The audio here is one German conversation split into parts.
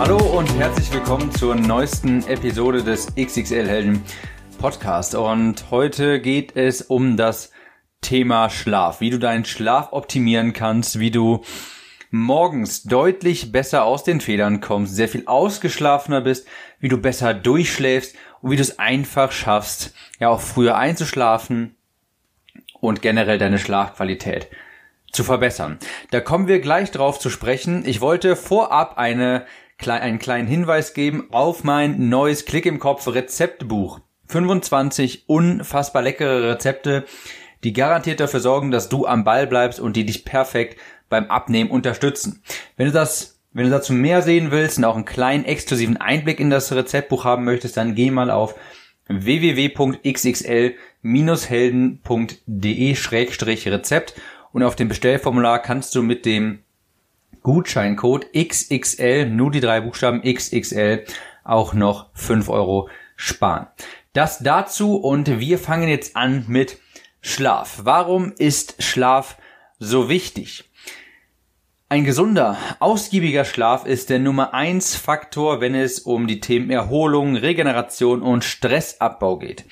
Hallo und herzlich willkommen zur neuesten Episode des XXL Helden Podcast. Und heute geht es um das Thema Schlaf, wie du deinen Schlaf optimieren kannst, wie du morgens deutlich besser aus den Federn kommst, sehr viel ausgeschlafener bist, wie du besser durchschläfst und wie du es einfach schaffst, ja auch früher einzuschlafen und generell deine Schlafqualität zu verbessern. Da kommen wir gleich drauf zu sprechen. Ich wollte vorab eine einen kleinen Hinweis geben auf mein neues Klick im Kopf Rezeptbuch. 25 unfassbar leckere Rezepte, die garantiert dafür sorgen, dass du am Ball bleibst und die dich perfekt beim Abnehmen unterstützen. Wenn du das, wenn du dazu mehr sehen willst und auch einen kleinen exklusiven Einblick in das Rezeptbuch haben möchtest, dann geh mal auf www.xxl-helden.de-rezept und auf dem Bestellformular kannst du mit dem Gutscheincode XXL, nur die drei Buchstaben XXL, auch noch fünf Euro sparen. Das dazu und wir fangen jetzt an mit Schlaf. Warum ist Schlaf so wichtig? Ein gesunder, ausgiebiger Schlaf ist der Nummer eins Faktor, wenn es um die Themen Erholung, Regeneration und Stressabbau geht.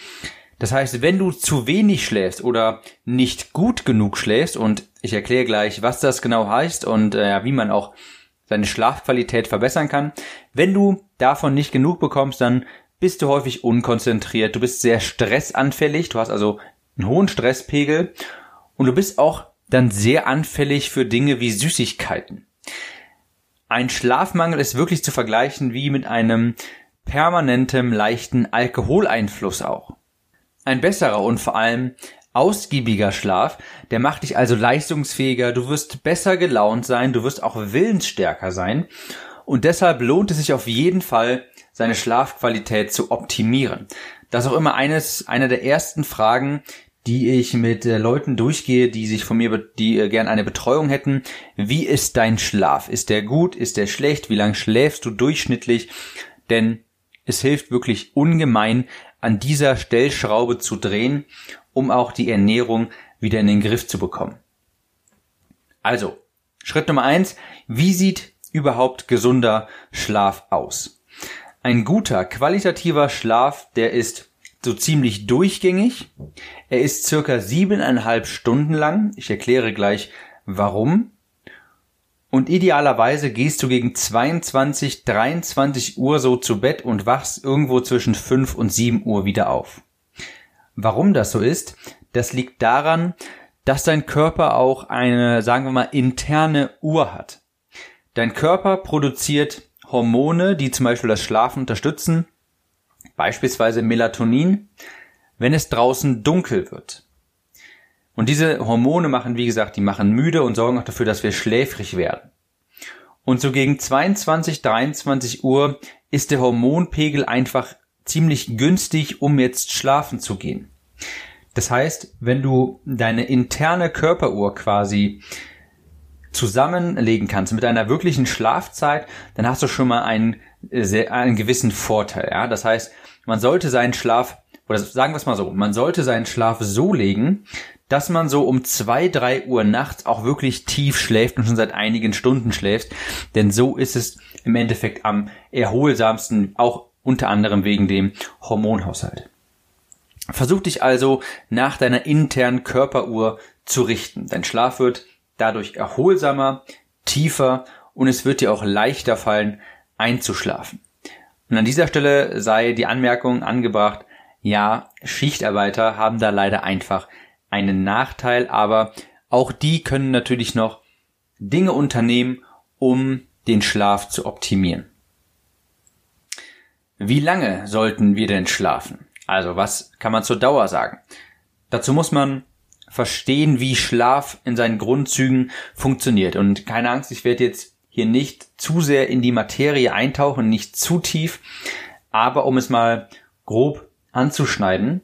Das heißt, wenn du zu wenig schläfst oder nicht gut genug schläfst, und ich erkläre gleich, was das genau heißt und äh, wie man auch seine Schlafqualität verbessern kann, wenn du davon nicht genug bekommst, dann bist du häufig unkonzentriert, du bist sehr stressanfällig, du hast also einen hohen Stresspegel und du bist auch dann sehr anfällig für Dinge wie Süßigkeiten. Ein Schlafmangel ist wirklich zu vergleichen wie mit einem permanentem leichten Alkoholeinfluss auch. Ein besserer und vor allem ausgiebiger Schlaf, der macht dich also leistungsfähiger, du wirst besser gelaunt sein, du wirst auch willensstärker sein und deshalb lohnt es sich auf jeden Fall, seine Schlafqualität zu optimieren. Das ist auch immer eines, einer der ersten Fragen, die ich mit äh, Leuten durchgehe, die sich von mir, die äh, gern eine Betreuung hätten. Wie ist dein Schlaf? Ist der gut? Ist der schlecht? Wie lange schläfst du durchschnittlich? Denn es hilft wirklich ungemein, an dieser Stellschraube zu drehen, um auch die Ernährung wieder in den Griff zu bekommen. Also, Schritt Nummer eins, wie sieht überhaupt gesunder Schlaf aus? Ein guter, qualitativer Schlaf, der ist so ziemlich durchgängig. Er ist circa siebeneinhalb Stunden lang. Ich erkläre gleich warum. Und idealerweise gehst du gegen 22, 23 Uhr so zu Bett und wachst irgendwo zwischen 5 und 7 Uhr wieder auf. Warum das so ist, das liegt daran, dass dein Körper auch eine, sagen wir mal, interne Uhr hat. Dein Körper produziert Hormone, die zum Beispiel das Schlafen unterstützen, beispielsweise Melatonin, wenn es draußen dunkel wird. Und diese Hormone machen, wie gesagt, die machen müde und sorgen auch dafür, dass wir schläfrig werden. Und so gegen 22, 23 Uhr ist der Hormonpegel einfach ziemlich günstig, um jetzt schlafen zu gehen. Das heißt, wenn du deine interne Körperuhr quasi zusammenlegen kannst mit einer wirklichen Schlafzeit, dann hast du schon mal einen, sehr, einen gewissen Vorteil. Ja? Das heißt, man sollte seinen Schlaf, oder sagen wir es mal so, man sollte seinen Schlaf so legen, dass man so um zwei, drei Uhr nachts auch wirklich tief schläft und schon seit einigen Stunden schläft. Denn so ist es im Endeffekt am erholsamsten, auch unter anderem wegen dem Hormonhaushalt. Versuch dich also nach deiner internen Körperuhr zu richten. Dein Schlaf wird dadurch erholsamer, tiefer und es wird dir auch leichter fallen, einzuschlafen. Und an dieser Stelle sei die Anmerkung angebracht, ja, Schichtarbeiter haben da leider einfach einen Nachteil, aber auch die können natürlich noch Dinge unternehmen, um den Schlaf zu optimieren. Wie lange sollten wir denn schlafen? Also was kann man zur Dauer sagen? Dazu muss man verstehen, wie Schlaf in seinen Grundzügen funktioniert. Und keine Angst, ich werde jetzt hier nicht zu sehr in die Materie eintauchen, nicht zu tief. Aber um es mal grob anzuschneiden,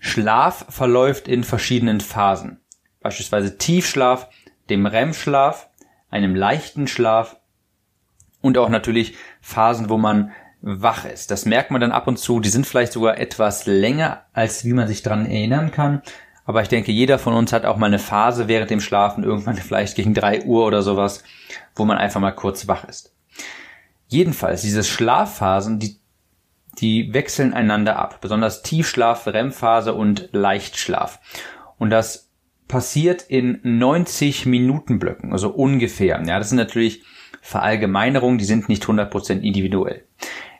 Schlaf verläuft in verschiedenen Phasen. Beispielsweise Tiefschlaf, dem REM-Schlaf, einem leichten Schlaf und auch natürlich Phasen, wo man wach ist. Das merkt man dann ab und zu. Die sind vielleicht sogar etwas länger, als wie man sich dran erinnern kann. Aber ich denke, jeder von uns hat auch mal eine Phase während dem Schlafen, irgendwann vielleicht gegen drei Uhr oder sowas, wo man einfach mal kurz wach ist. Jedenfalls, diese Schlafphasen, die, die wechseln einander ab. Besonders Tiefschlaf, REM-Phase und Leichtschlaf. Und das passiert in 90 Minuten Blöcken, also ungefähr. Ja, das sind natürlich Verallgemeinerungen, die sind nicht 100% individuell.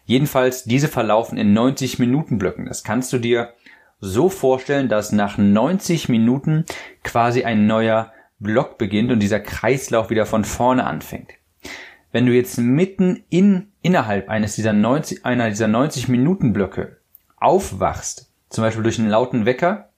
Jedenfalls, diese verlaufen in 90 Minuten Blöcken. Das kannst du dir so vorstellen, dass nach 90 Minuten quasi ein neuer Block beginnt und dieser Kreislauf wieder von vorne anfängt. Wenn du jetzt mitten in, innerhalb eines dieser 90, einer dieser 90 Minuten Blöcke aufwachst, zum Beispiel durch einen lauten Wecker,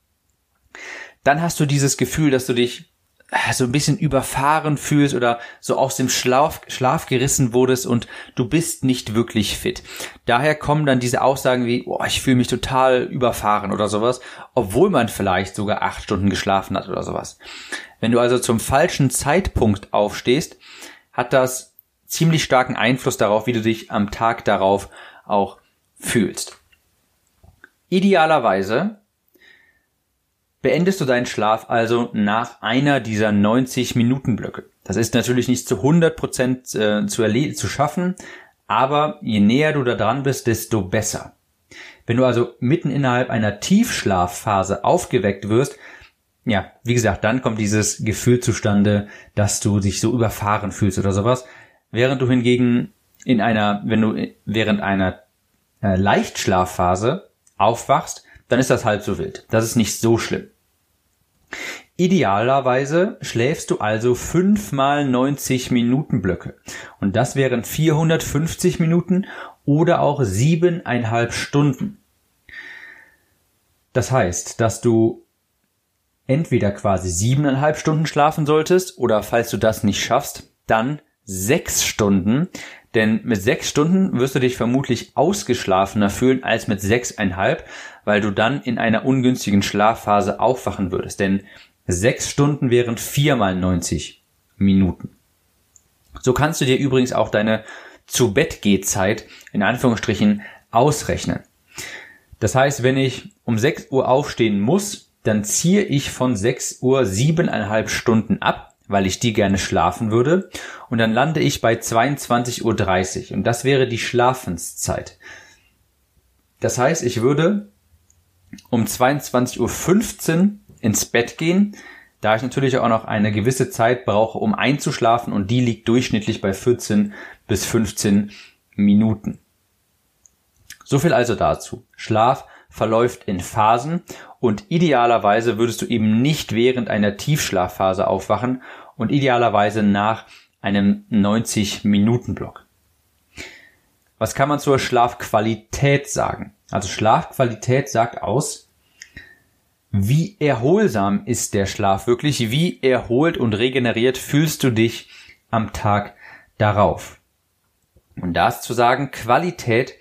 dann hast du dieses Gefühl, dass du dich äh, so ein bisschen überfahren fühlst oder so aus dem Schlaf, Schlaf gerissen wurdest und du bist nicht wirklich fit. Daher kommen dann diese Aussagen wie, oh, ich fühle mich total überfahren oder sowas, obwohl man vielleicht sogar acht Stunden geschlafen hat oder sowas. Wenn du also zum falschen Zeitpunkt aufstehst, hat das ziemlich starken Einfluss darauf, wie du dich am Tag darauf auch fühlst. Idealerweise beendest du deinen Schlaf also nach einer dieser 90 Minuten Blöcke. Das ist natürlich nicht zu 100 Prozent äh, zu, zu schaffen, aber je näher du da dran bist, desto besser. Wenn du also mitten innerhalb einer Tiefschlafphase aufgeweckt wirst, ja, wie gesagt, dann kommt dieses Gefühl zustande, dass du dich so überfahren fühlst oder sowas. Während du hingegen in einer, wenn du während einer äh, Leichtschlafphase aufwachst, dann ist das halb so wild. Das ist nicht so schlimm. Idealerweise schläfst du also fünfmal 90 Minuten Blöcke. Und das wären 450 Minuten oder auch siebeneinhalb Stunden. Das heißt, dass du entweder quasi siebeneinhalb Stunden schlafen solltest oder falls du das nicht schaffst, dann sechs Stunden, denn mit sechs Stunden wirst du dich vermutlich ausgeschlafener fühlen als mit sechseinhalb, weil du dann in einer ungünstigen Schlafphase aufwachen würdest. Denn sechs Stunden wären viermal 90 Minuten. So kannst du dir übrigens auch deine zu Bett Zeit in Anführungsstrichen ausrechnen. Das heißt, wenn ich um 6 Uhr aufstehen muss, dann ziehe ich von 6 Uhr siebeneinhalb Stunden ab, weil ich die gerne schlafen würde. Und dann lande ich bei 22.30 Uhr. Und das wäre die Schlafenszeit. Das heißt, ich würde um 22.15 Uhr ins Bett gehen, da ich natürlich auch noch eine gewisse Zeit brauche, um einzuschlafen und die liegt durchschnittlich bei 14 bis 15 Minuten. So viel also dazu. Schlaf verläuft in Phasen und idealerweise würdest du eben nicht während einer Tiefschlafphase aufwachen und idealerweise nach einem 90 Minuten Block. Was kann man zur Schlafqualität sagen? Also Schlafqualität sagt aus, wie erholsam ist der Schlaf wirklich, wie erholt und regeneriert fühlst du dich am Tag darauf. Und da ist zu sagen, Qualität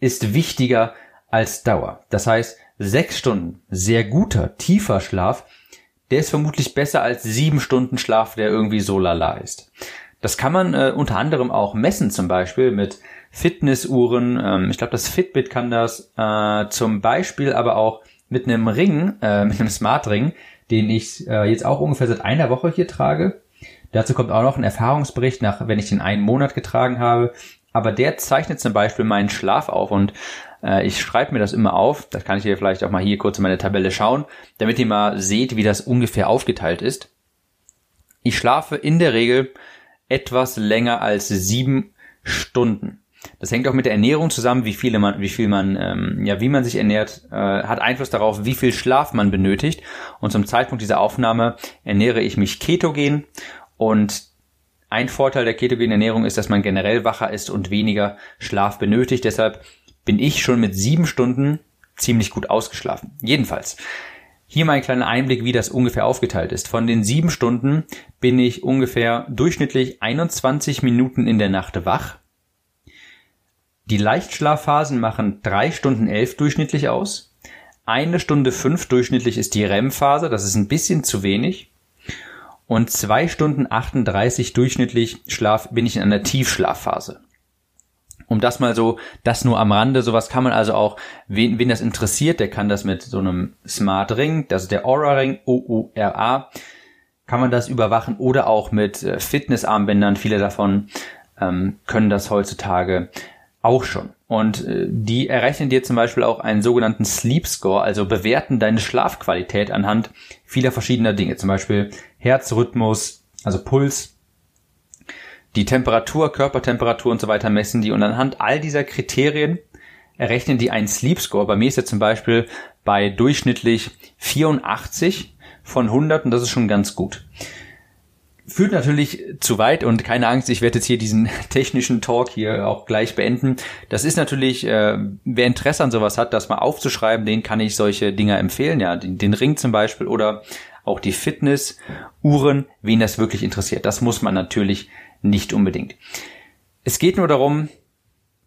ist wichtiger als Dauer. Das heißt, sechs Stunden sehr guter, tiefer Schlaf, der ist vermutlich besser als sieben Stunden Schlaf, der irgendwie so lala ist. Das kann man äh, unter anderem auch messen, zum Beispiel mit Fitnessuhren. Ähm, ich glaube, das Fitbit kann das äh, zum Beispiel aber auch mit einem Ring, äh, mit einem Smart Ring, den ich äh, jetzt auch ungefähr seit einer Woche hier trage. Dazu kommt auch noch ein Erfahrungsbericht, nach wenn ich den einen Monat getragen habe. Aber der zeichnet zum Beispiel meinen Schlaf auf und äh, ich schreibe mir das immer auf. Das kann ich hier vielleicht auch mal hier kurz in meine Tabelle schauen, damit ihr mal seht, wie das ungefähr aufgeteilt ist. Ich schlafe in der Regel etwas länger als sieben Stunden. Das hängt auch mit der Ernährung zusammen, wie viele man, wie viel man, ähm, ja, wie man sich ernährt, äh, hat Einfluss darauf, wie viel Schlaf man benötigt. Und zum Zeitpunkt dieser Aufnahme ernähre ich mich ketogen und ein Vorteil der ketogenen Ernährung ist, dass man generell wacher ist und weniger Schlaf benötigt. Deshalb bin ich schon mit sieben Stunden ziemlich gut ausgeschlafen. Jedenfalls. Hier mal ein kleiner Einblick, wie das ungefähr aufgeteilt ist. Von den sieben Stunden bin ich ungefähr durchschnittlich 21 Minuten in der Nacht wach Die Leichtschlafphasen machen drei Stunden elf durchschnittlich aus. Eine Stunde fünf durchschnittlich ist die REM-Phase, das ist ein bisschen zu wenig. Und zwei Stunden 38 durchschnittlich Schlaf bin ich in einer Tiefschlafphase. Um das mal so, das nur am Rande, sowas kann man also auch, wen, wen das interessiert, der kann das mit so einem Smart Ring, das ist der Aura Ring, O-U-R-A, kann man das überwachen oder auch mit äh, Fitnessarmbändern, viele davon ähm, können das heutzutage auch schon. Und äh, die errechnen dir zum Beispiel auch einen sogenannten Sleep Score, also bewerten deine Schlafqualität anhand vieler verschiedener Dinge, zum Beispiel Herzrhythmus, also Puls, die Temperatur, Körpertemperatur und so weiter messen die und anhand all dieser Kriterien errechnen die einen Sleep Score. Bei mir ist er zum Beispiel bei durchschnittlich 84 von 100 und das ist schon ganz gut. Führt natürlich zu weit und keine Angst, ich werde jetzt hier diesen technischen Talk hier auch gleich beenden. Das ist natürlich, äh, wer Interesse an sowas hat, das mal aufzuschreiben, den kann ich solche Dinger empfehlen, ja, den, den Ring zum Beispiel oder auch die Fitnessuhren, wen das wirklich interessiert. Das muss man natürlich nicht unbedingt. Es geht nur darum,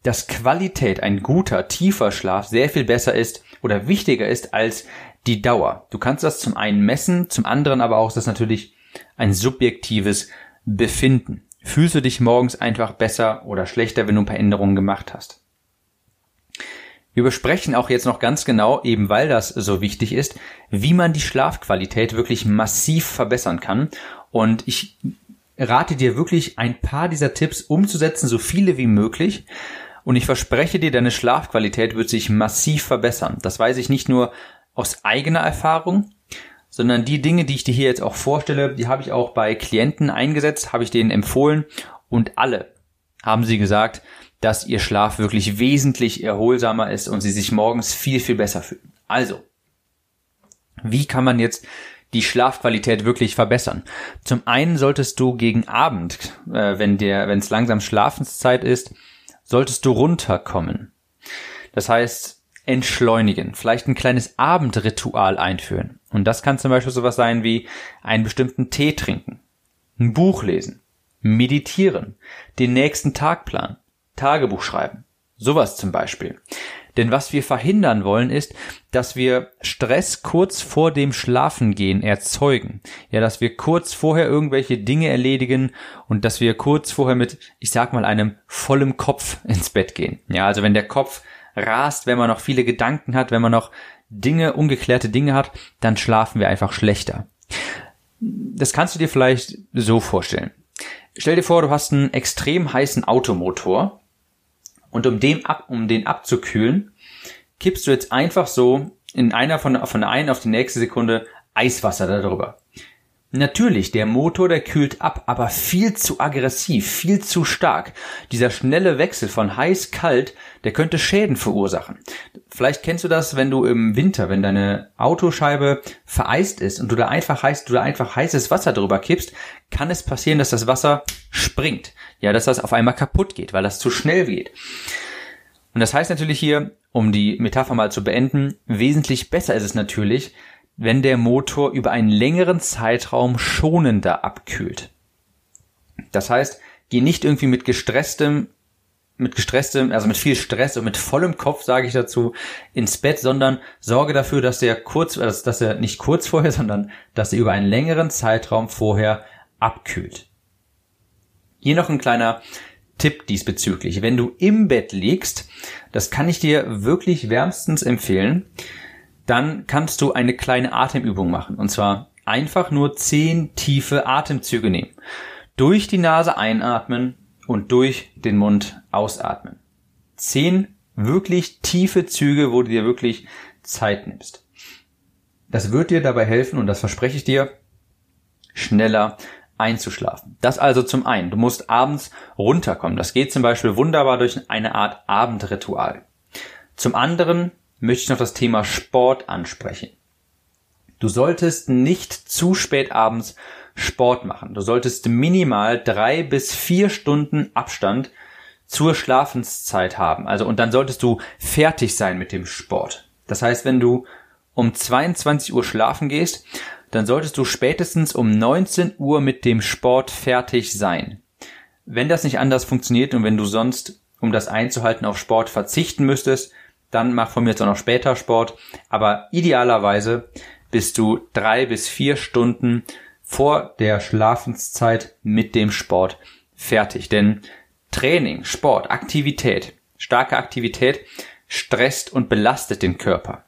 dass Qualität, ein guter, tiefer Schlaf sehr viel besser ist oder wichtiger ist als die Dauer. Du kannst das zum einen messen, zum anderen aber auch das natürlich ein subjektives Befinden. Fühlst du dich morgens einfach besser oder schlechter, wenn du ein paar Änderungen gemacht hast? Wir besprechen auch jetzt noch ganz genau, eben weil das so wichtig ist, wie man die Schlafqualität wirklich massiv verbessern kann. Und ich rate dir wirklich ein paar dieser Tipps umzusetzen, so viele wie möglich. Und ich verspreche dir, deine Schlafqualität wird sich massiv verbessern. Das weiß ich nicht nur aus eigener Erfahrung, sondern die Dinge, die ich dir hier jetzt auch vorstelle, die habe ich auch bei Klienten eingesetzt, habe ich denen empfohlen und alle haben sie gesagt, dass ihr Schlaf wirklich wesentlich erholsamer ist und sie sich morgens viel, viel besser fühlen. Also, wie kann man jetzt die Schlafqualität wirklich verbessern? Zum einen solltest du gegen Abend, äh, wenn der, wenn es langsam Schlafenszeit ist, solltest du runterkommen. Das heißt, entschleunigen, vielleicht ein kleines Abendritual einführen. Und das kann zum Beispiel sowas sein wie einen bestimmten Tee trinken, ein Buch lesen, meditieren, den nächsten Tag planen, Tagebuch schreiben. Sowas zum Beispiel. Denn was wir verhindern wollen ist, dass wir Stress kurz vor dem Schlafengehen erzeugen. Ja, dass wir kurz vorher irgendwelche Dinge erledigen und dass wir kurz vorher mit, ich sag mal, einem vollen Kopf ins Bett gehen. Ja, also wenn der Kopf rast, wenn man noch viele Gedanken hat, wenn man noch Dinge, ungeklärte Dinge hat, dann schlafen wir einfach schlechter. Das kannst du dir vielleicht so vorstellen. Stell dir vor, du hast einen extrem heißen Automotor und um, dem ab, um den abzukühlen, kippst du jetzt einfach so in einer von, von der einen auf die nächste Sekunde Eiswasser darüber. Natürlich, der Motor, der kühlt ab, aber viel zu aggressiv, viel zu stark. Dieser schnelle Wechsel von heiß-kalt, der könnte Schäden verursachen. Vielleicht kennst du das, wenn du im Winter, wenn deine Autoscheibe vereist ist und du da einfach heiß, du da einfach heißes Wasser drüber kippst, kann es passieren, dass das Wasser springt. Ja, dass das auf einmal kaputt geht, weil das zu schnell geht. Und das heißt natürlich hier, um die Metapher mal zu beenden, wesentlich besser ist es natürlich, wenn der Motor über einen längeren Zeitraum schonender abkühlt. Das heißt, geh nicht irgendwie mit gestresstem, mit gestresstem, also mit viel Stress und mit vollem Kopf, sage ich dazu, ins Bett, sondern sorge dafür, dass der kurz, also dass er nicht kurz vorher, sondern dass er über einen längeren Zeitraum vorher abkühlt. Hier noch ein kleiner Tipp diesbezüglich. Wenn du im Bett liegst, das kann ich dir wirklich wärmstens empfehlen, dann kannst du eine kleine Atemübung machen. Und zwar einfach nur zehn tiefe Atemzüge nehmen. Durch die Nase einatmen und durch den Mund ausatmen. Zehn wirklich tiefe Züge, wo du dir wirklich Zeit nimmst. Das wird dir dabei helfen, und das verspreche ich dir, schneller einzuschlafen. Das also zum einen. Du musst abends runterkommen. Das geht zum Beispiel wunderbar durch eine Art Abendritual. Zum anderen möchte ich noch das Thema Sport ansprechen. Du solltest nicht zu spät abends Sport machen. Du solltest minimal drei bis vier Stunden Abstand zur Schlafenszeit haben. Also, und dann solltest du fertig sein mit dem Sport. Das heißt, wenn du um 22 Uhr schlafen gehst, dann solltest du spätestens um 19 Uhr mit dem Sport fertig sein. Wenn das nicht anders funktioniert und wenn du sonst um das einzuhalten, auf Sport verzichten müsstest, dann mach von mir jetzt auch noch später Sport. Aber idealerweise bist du drei bis vier Stunden vor der Schlafenszeit mit dem Sport fertig. Denn Training, Sport, Aktivität, starke Aktivität stresst und belastet den Körper.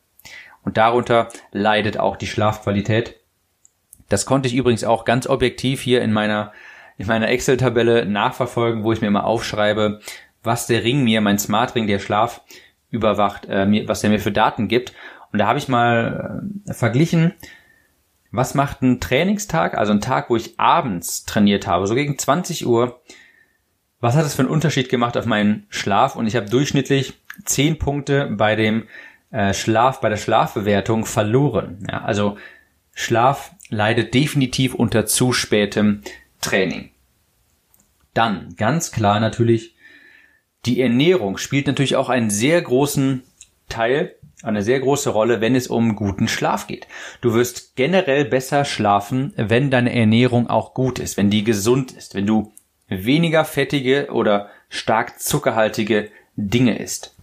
Und darunter leidet auch die Schlafqualität. Das konnte ich übrigens auch ganz objektiv hier in meiner, in meiner Excel-Tabelle nachverfolgen, wo ich mir immer aufschreibe, was der Ring mir, mein Smart Ring, der Schlaf überwacht, äh, was der mir für Daten gibt. Und da habe ich mal äh, verglichen, was macht ein Trainingstag, also ein Tag, wo ich abends trainiert habe, so gegen 20 Uhr, was hat das für einen Unterschied gemacht auf meinen Schlaf? Und ich habe durchschnittlich 10 Punkte bei dem äh, Schlaf, bei der Schlafbewertung verloren. Ja, also Schlaf leidet definitiv unter zu spätem Training. Dann ganz klar natürlich die Ernährung spielt natürlich auch einen sehr großen Teil, eine sehr große Rolle, wenn es um guten Schlaf geht. Du wirst generell besser schlafen, wenn deine Ernährung auch gut ist, wenn die gesund ist, wenn du weniger fettige oder stark zuckerhaltige Dinge isst.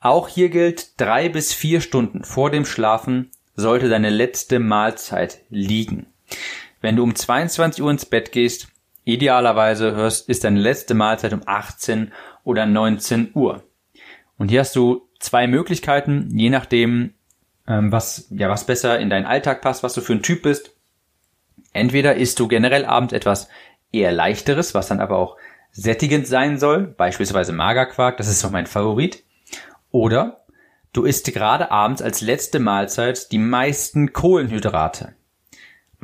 Auch hier gilt, drei bis vier Stunden vor dem Schlafen sollte deine letzte Mahlzeit liegen. Wenn du um 22 Uhr ins Bett gehst, Idealerweise hörst, ist deine letzte Mahlzeit um 18 oder 19 Uhr. Und hier hast du zwei Möglichkeiten, je nachdem, ähm, was, ja, was besser in deinen Alltag passt, was du für ein Typ bist. Entweder isst du generell abends etwas eher leichteres, was dann aber auch sättigend sein soll, beispielsweise Magerquark, das ist so mein Favorit. Oder du isst gerade abends als letzte Mahlzeit die meisten Kohlenhydrate.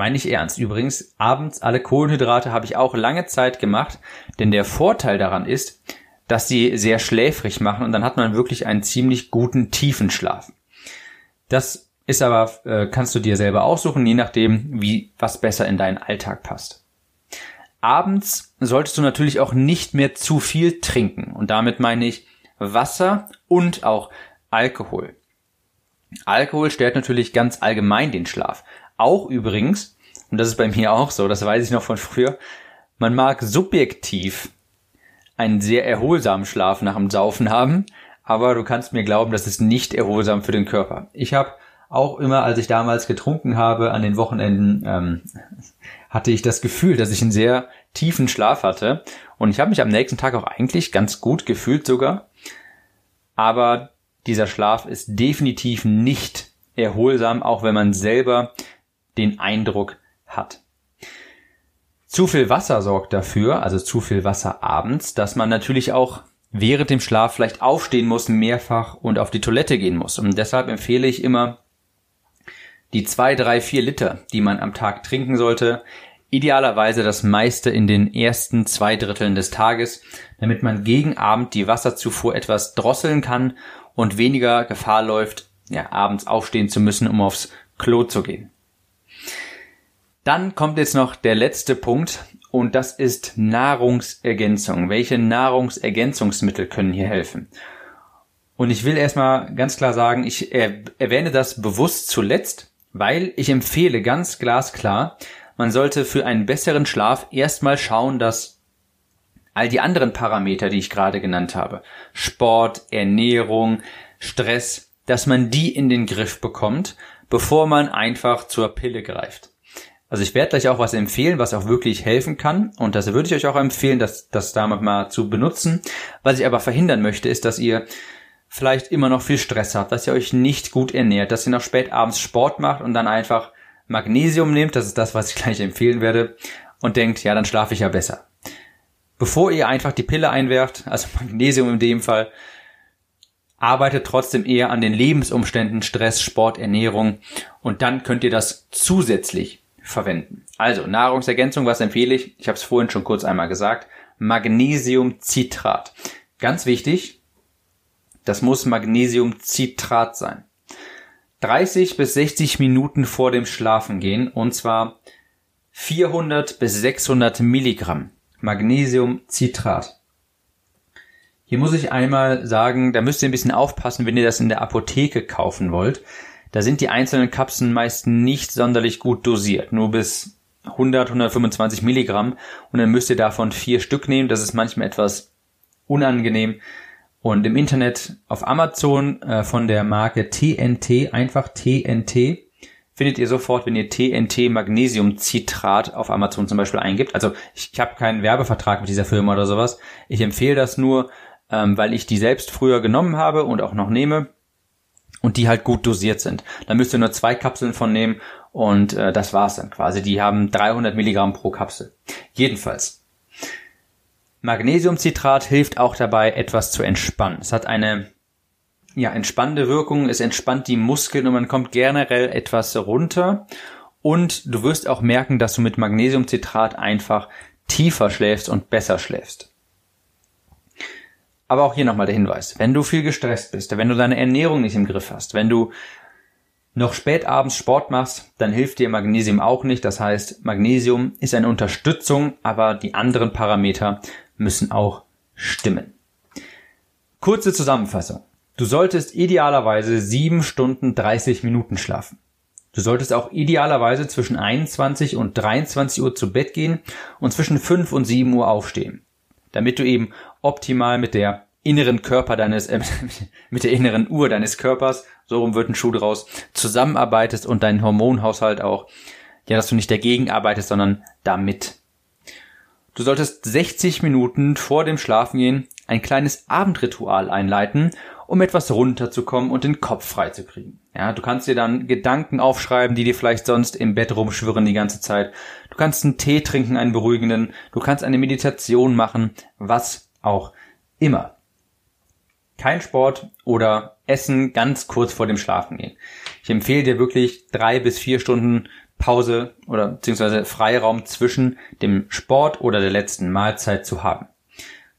Meine ich ernst. Übrigens, abends alle Kohlenhydrate habe ich auch lange Zeit gemacht, denn der Vorteil daran ist, dass sie sehr schläfrig machen und dann hat man wirklich einen ziemlich guten tiefen Schlaf. Das ist aber, äh, kannst du dir selber aussuchen, je nachdem, wie was besser in deinen Alltag passt. Abends solltest du natürlich auch nicht mehr zu viel trinken und damit meine ich Wasser und auch Alkohol. Alkohol stört natürlich ganz allgemein den Schlaf. Auch übrigens, und das ist bei mir auch so, das weiß ich noch von früher, man mag subjektiv einen sehr erholsamen Schlaf nach dem Saufen haben, aber du kannst mir glauben, das ist nicht erholsam für den Körper. Ich habe auch immer, als ich damals getrunken habe, an den Wochenenden, ähm, hatte ich das Gefühl, dass ich einen sehr tiefen Schlaf hatte. Und ich habe mich am nächsten Tag auch eigentlich ganz gut gefühlt sogar. Aber dieser Schlaf ist definitiv nicht erholsam, auch wenn man selber den Eindruck hat. Zu viel Wasser sorgt dafür, also zu viel Wasser abends, dass man natürlich auch während dem Schlaf vielleicht aufstehen muss, mehrfach und auf die Toilette gehen muss. Und deshalb empfehle ich immer die zwei, drei, vier Liter, die man am Tag trinken sollte. Idealerweise das meiste in den ersten zwei Dritteln des Tages, damit man gegen Abend die Wasserzufuhr etwas drosseln kann und weniger Gefahr läuft, ja, abends aufstehen zu müssen, um aufs Klo zu gehen. Dann kommt jetzt noch der letzte Punkt und das ist Nahrungsergänzung. Welche Nahrungsergänzungsmittel können hier helfen? Und ich will erstmal ganz klar sagen, ich erwähne das bewusst zuletzt, weil ich empfehle ganz glasklar, man sollte für einen besseren Schlaf erstmal schauen, dass all die anderen Parameter, die ich gerade genannt habe, Sport, Ernährung, Stress, dass man die in den Griff bekommt, bevor man einfach zur Pille greift. Also ich werde gleich auch was empfehlen, was auch wirklich helfen kann. Und das würde ich euch auch empfehlen, das, das da mal zu benutzen. Was ich aber verhindern möchte, ist, dass ihr vielleicht immer noch viel Stress habt, dass ihr euch nicht gut ernährt, dass ihr noch spät abends Sport macht und dann einfach Magnesium nehmt, das ist das, was ich gleich empfehlen werde, und denkt, ja, dann schlafe ich ja besser. Bevor ihr einfach die Pille einwerft, also Magnesium in dem Fall, arbeitet trotzdem eher an den Lebensumständen, Stress, Sport, Ernährung und dann könnt ihr das zusätzlich verwenden. Also Nahrungsergänzung, was empfehle ich? Ich habe es vorhin schon kurz einmal gesagt. Magnesiumcitrat. Ganz wichtig, das muss Magnesiumcitrat sein. 30 bis 60 Minuten vor dem Schlafengehen und zwar 400 bis 600 Milligramm Magnesiumcitrat. Hier muss ich einmal sagen, da müsst ihr ein bisschen aufpassen, wenn ihr das in der Apotheke kaufen wollt. Da sind die einzelnen Kapseln meist nicht sonderlich gut dosiert, nur bis 100, 125 Milligramm und dann müsst ihr davon vier Stück nehmen. Das ist manchmal etwas unangenehm. Und im Internet auf Amazon äh, von der Marke TNT, einfach TNT, findet ihr sofort, wenn ihr TNT Magnesiumcitrat auf Amazon zum Beispiel eingibt. Also ich, habe keinen Werbevertrag mit dieser Firma oder sowas. Ich empfehle das nur, ähm, weil ich die selbst früher genommen habe und auch noch nehme und die halt gut dosiert sind. Da müsst ihr nur zwei Kapseln von nehmen und äh, das war's dann quasi. Die haben 300 Milligramm pro Kapsel. Jedenfalls. Magnesiumcitrat hilft auch dabei, etwas zu entspannen. Es hat eine ja, entspannende Wirkung, es entspannt die Muskeln und man kommt generell etwas runter. Und du wirst auch merken, dass du mit Magnesiumcitrat einfach tiefer schläfst und besser schläfst. Aber auch hier nochmal der Hinweis. Wenn du viel gestresst bist, wenn du deine Ernährung nicht im Griff hast, wenn du noch spät abends Sport machst, dann hilft dir Magnesium auch nicht. Das heißt, Magnesium ist eine Unterstützung, aber die anderen Parameter müssen auch stimmen. Kurze Zusammenfassung. Du solltest idealerweise 7 Stunden 30 Minuten schlafen. Du solltest auch idealerweise zwischen 21 und 23 Uhr zu Bett gehen und zwischen 5 und 7 Uhr aufstehen, damit du eben optimal mit der inneren Körper deines, äh, mit der inneren Uhr deines Körpers, so rum wird ein Schuh draus, zusammenarbeitest und deinen Hormonhaushalt auch, ja, dass du nicht dagegen arbeitest, sondern damit. Du solltest 60 Minuten vor dem Schlafengehen ein kleines Abendritual einleiten, um etwas runterzukommen und den Kopf freizukriegen. Ja, du kannst dir dann Gedanken aufschreiben, die dir vielleicht sonst im Bett rumschwirren die ganze Zeit. Du kannst einen Tee trinken, einen beruhigenden. Du kannst eine Meditation machen, was auch immer. Kein Sport oder Essen ganz kurz vor dem Schlafengehen. Ich empfehle dir wirklich drei bis vier Stunden Pause oder beziehungsweise Freiraum zwischen dem Sport oder der letzten Mahlzeit zu haben.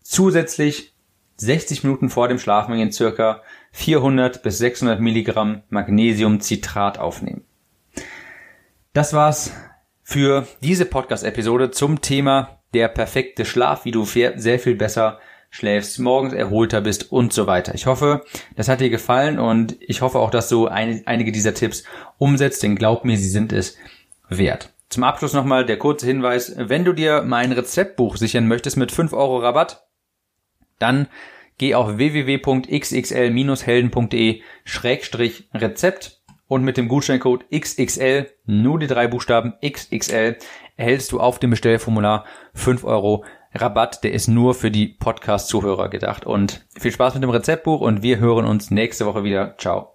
Zusätzlich 60 Minuten vor dem Schlafengehen circa 400 bis 600 Milligramm Magnesiumcitrat aufnehmen. Das war's für diese Podcast-Episode zum Thema der perfekte Schlaf, wie du sehr viel besser schläfst, morgens erholter bist und so weiter. Ich hoffe, das hat dir gefallen und ich hoffe auch, dass du ein, einige dieser Tipps umsetzt, denn glaub mir, sie sind es wert. Zum Abschluss nochmal der kurze Hinweis, wenn du dir mein Rezeptbuch sichern möchtest mit 5 Euro Rabatt, dann geh auf www.xxl-helden.de-rezept und mit dem Gutscheincode XXL, nur die drei Buchstaben XXL, erhältst du auf dem Bestellformular 5 Euro Rabatt, der ist nur für die Podcast-Zuhörer gedacht. Und viel Spaß mit dem Rezeptbuch und wir hören uns nächste Woche wieder. Ciao.